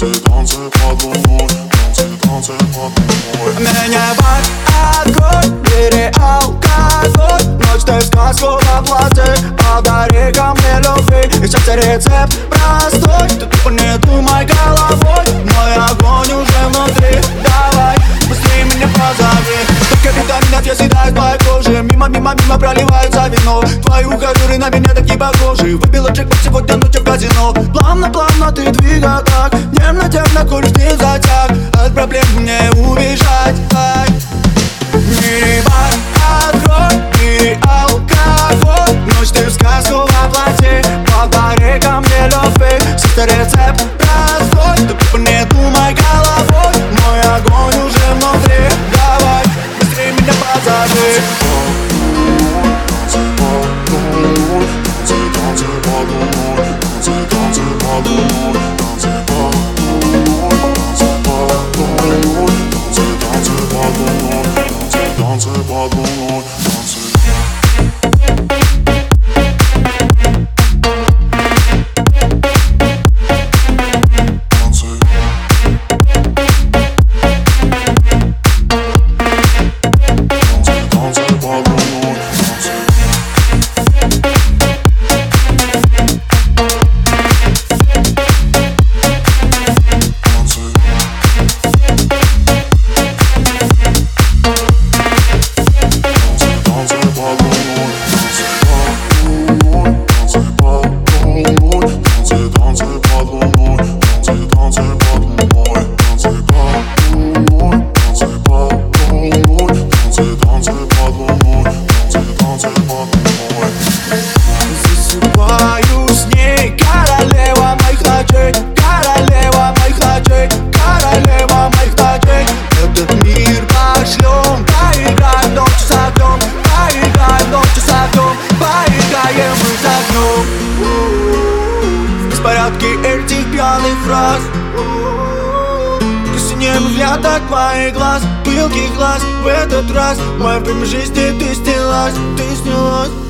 Танцы, танцы под луной Танцы, танцы под луной Меня бар огонь, бери алкоголь. Ночь ты сказку воплоти Подари ко мне любви. И счастье рецепт простой. Ты тупо не думай головой. Мой огонь уже внутри. Давай, быстрее меня позови. Только витаминов я съедаю твоей кожи Мимо, мимо, мимо проливаю проливается вино Твои ухажеры на меня такие похожи. Выбила джекпот сегодня ночью в казино. Плавно, плавно ты двигай так. Нервно, нервно, коль не затяг. От проблем мне убежать. Ай. Не бар, открой, не алкоголь. Ночь ты в сказку воплоти Подари ко мне любви Сердце рецепт простой Ты не думай головой. Мой огонь уже внутри. Давай, быстрее меня позови Танцы фраз Синим взгляд твоих глаз Пылких глаз в этот раз моем время жизни ты Ты снялась, ты снялась